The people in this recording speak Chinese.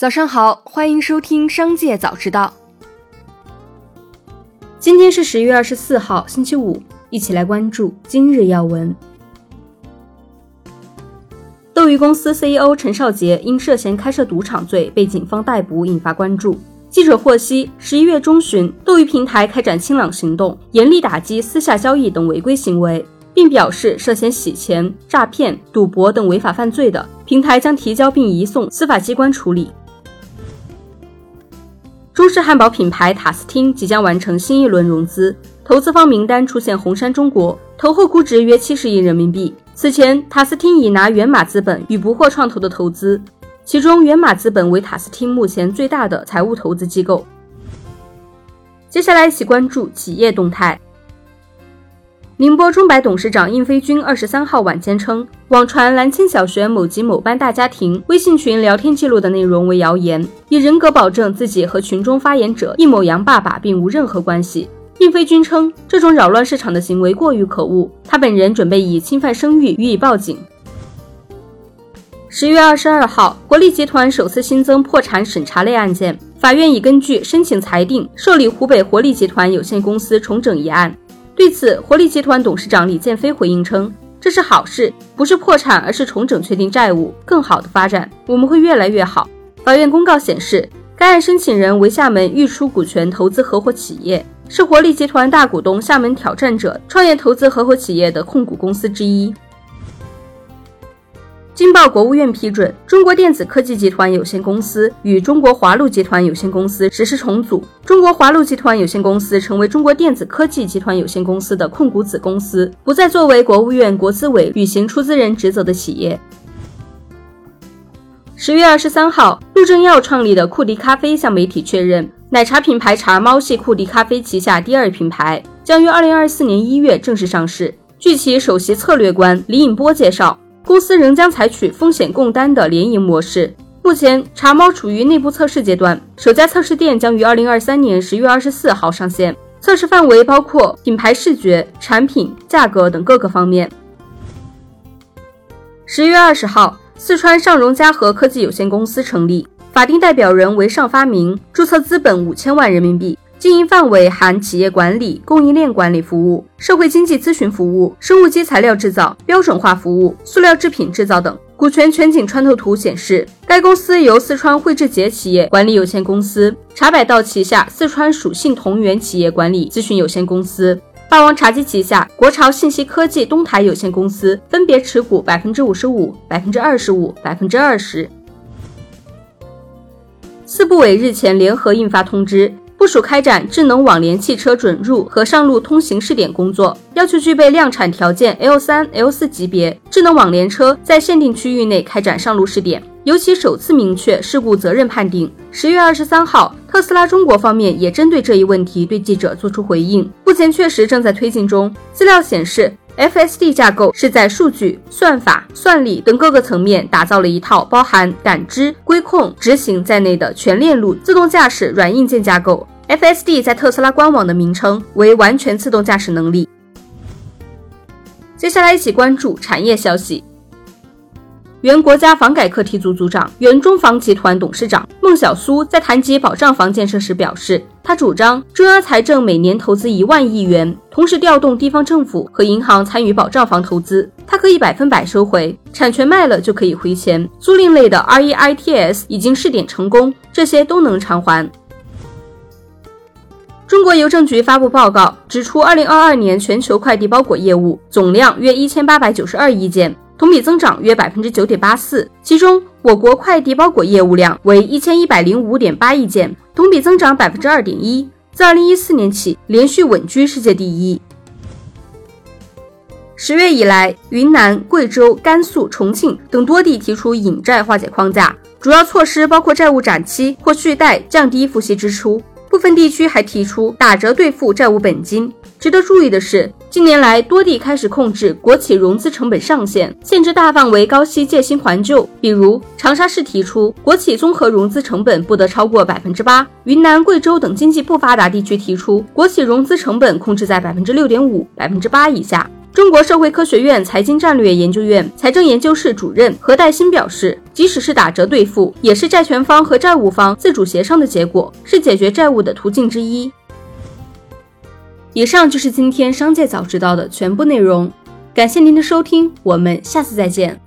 早上好，欢迎收听《商界早知道》。今天是十月二十四号，星期五，一起来关注今日要闻。斗鱼公司 CEO 陈少杰因涉嫌开设赌场罪被警方逮捕，引发关注。记者获悉，十一月中旬，斗鱼平台开展清朗行动，严厉打击私下交易等违规行为，并表示涉嫌洗钱、诈骗、赌博等违法犯罪的，平台将提交并移送司法机关处理。中式汉堡品牌塔斯汀即将完成新一轮融资，投资方名单出现红杉中国，投后估值约七十亿人民币。此前，塔斯汀已拿源码资本与不惑创投的投资，其中源码资本为塔斯汀目前最大的财务投资机构。接下来一起关注企业动态。宁波中百董事长应飞军二十三号晚间称，网传蓝青小学某级某班大家庭微信群聊天记录的内容为谣言，以人格保证自己和群中发言者应某阳爸爸并无任何关系。应飞军称，这种扰乱市场的行为过于可恶，他本人准备以侵犯声誉予以报警。十月二十二号，国力集团首次新增破产审查类案件，法院已根据申请裁定受理湖北活力集团有限公司重整一案。对此，活力集团董事长李建飞回应称：“这是好事，不是破产，而是重整确定债务，更好的发展，我们会越来越好。”法院公告显示，该案申请人为厦门豫出股权投资合伙企业，是活力集团大股东厦门挑战者创业投资合伙企业的控股公司之一。经报国务院批准，中国电子科技集团有限公司与中国华路集团有限公司实施重组，中国华路集团有限公司成为中国电子科技集团有限公司的控股子公司，不再作为国务院国资委履行出资人职责的企业。十月二十三号，陆正耀创立的库迪咖啡向媒体确认，奶茶品牌茶猫系库迪咖啡旗下第二品牌，将于二零二四年一月正式上市。据其首席策略官李颖波介绍。公司仍将采取风险共担的联营模式。目前，茶猫处于内部测试阶段，首家测试店将于二零二三年十月二十四号上线。测试范围包括品牌视觉、产品、价格等各个方面。十月二十号，四川上荣嘉禾科技有限公司成立，法定代表人为尚发明，注册资本五千万人民币。经营范围含企业管理、供应链管理服务、社会经济咨询服务、生物基材料制造、标准化服务、塑料制品制造等。股权全景穿透图显示，该公司由四川汇智捷企业管理有限公司、茶百道旗下四川蜀信同源企业管理咨询有限公司、霸王茶姬旗下国潮信息科技东台有限公司分别持股百分之五十五、百分之二十五、百分之二十。四部委日前联合印发通知。部署开展智能网联汽车准入和上路通行试点工作，要求具备量产条件 L 三、L 四级别智能网联车在限定区域内开展上路试点，尤其首次明确事故责任判定。十月二十三号，特斯拉中国方面也针对这一问题对记者作出回应，目前确实正在推进中。资料显示，FSD 架构是在数据、算法、算力等各个层面打造了一套包含感知、规控、执行在内的全链路自动驾驶软硬件架构。FSD 在特斯拉官网的名称为完全自动驾驶能力。接下来一起关注产业消息。原国家房改课题组组长、原中房集团董事长孟晓苏在谈及保障房建设时表示，他主张中央财政每年投资一万亿元，同时调动地方政府和银行参与保障房投资，它可以百分百收回，产权卖了就可以回钱。租赁类的 REITs 已经试点成功，这些都能偿还。中国邮政局发布报告指出，二零二二年全球快递包裹业务总量约一千八百九十二亿件，同比增长约百分之九点八四。其中，我国快递包裹业务量为一千一百零五点八亿件，同比增长百分之二点一，自二零一四年起连续稳居世界第一。十月以来，云南、贵州、甘肃、重庆等多地提出隐债化解框架，主要措施包括债务展期或续贷，降低付息支出。部分地区还提出打折兑付债务本金。值得注意的是，近年来多地开始控制国企融资成本上限，限制大范围高息借新还旧。比如，长沙市提出国企综合融资成本不得超过百分之八；云南、贵州等经济不发达地区提出国企融资成本控制在百分之六点五、百分之八以下。中国社会科学院财经战略研究院财政研究室主任何代新表示，即使是打折兑付，也是债权方和债务方自主协商的结果，是解决债务的途径之一。以上就是今天商界早知道的全部内容，感谢您的收听，我们下次再见。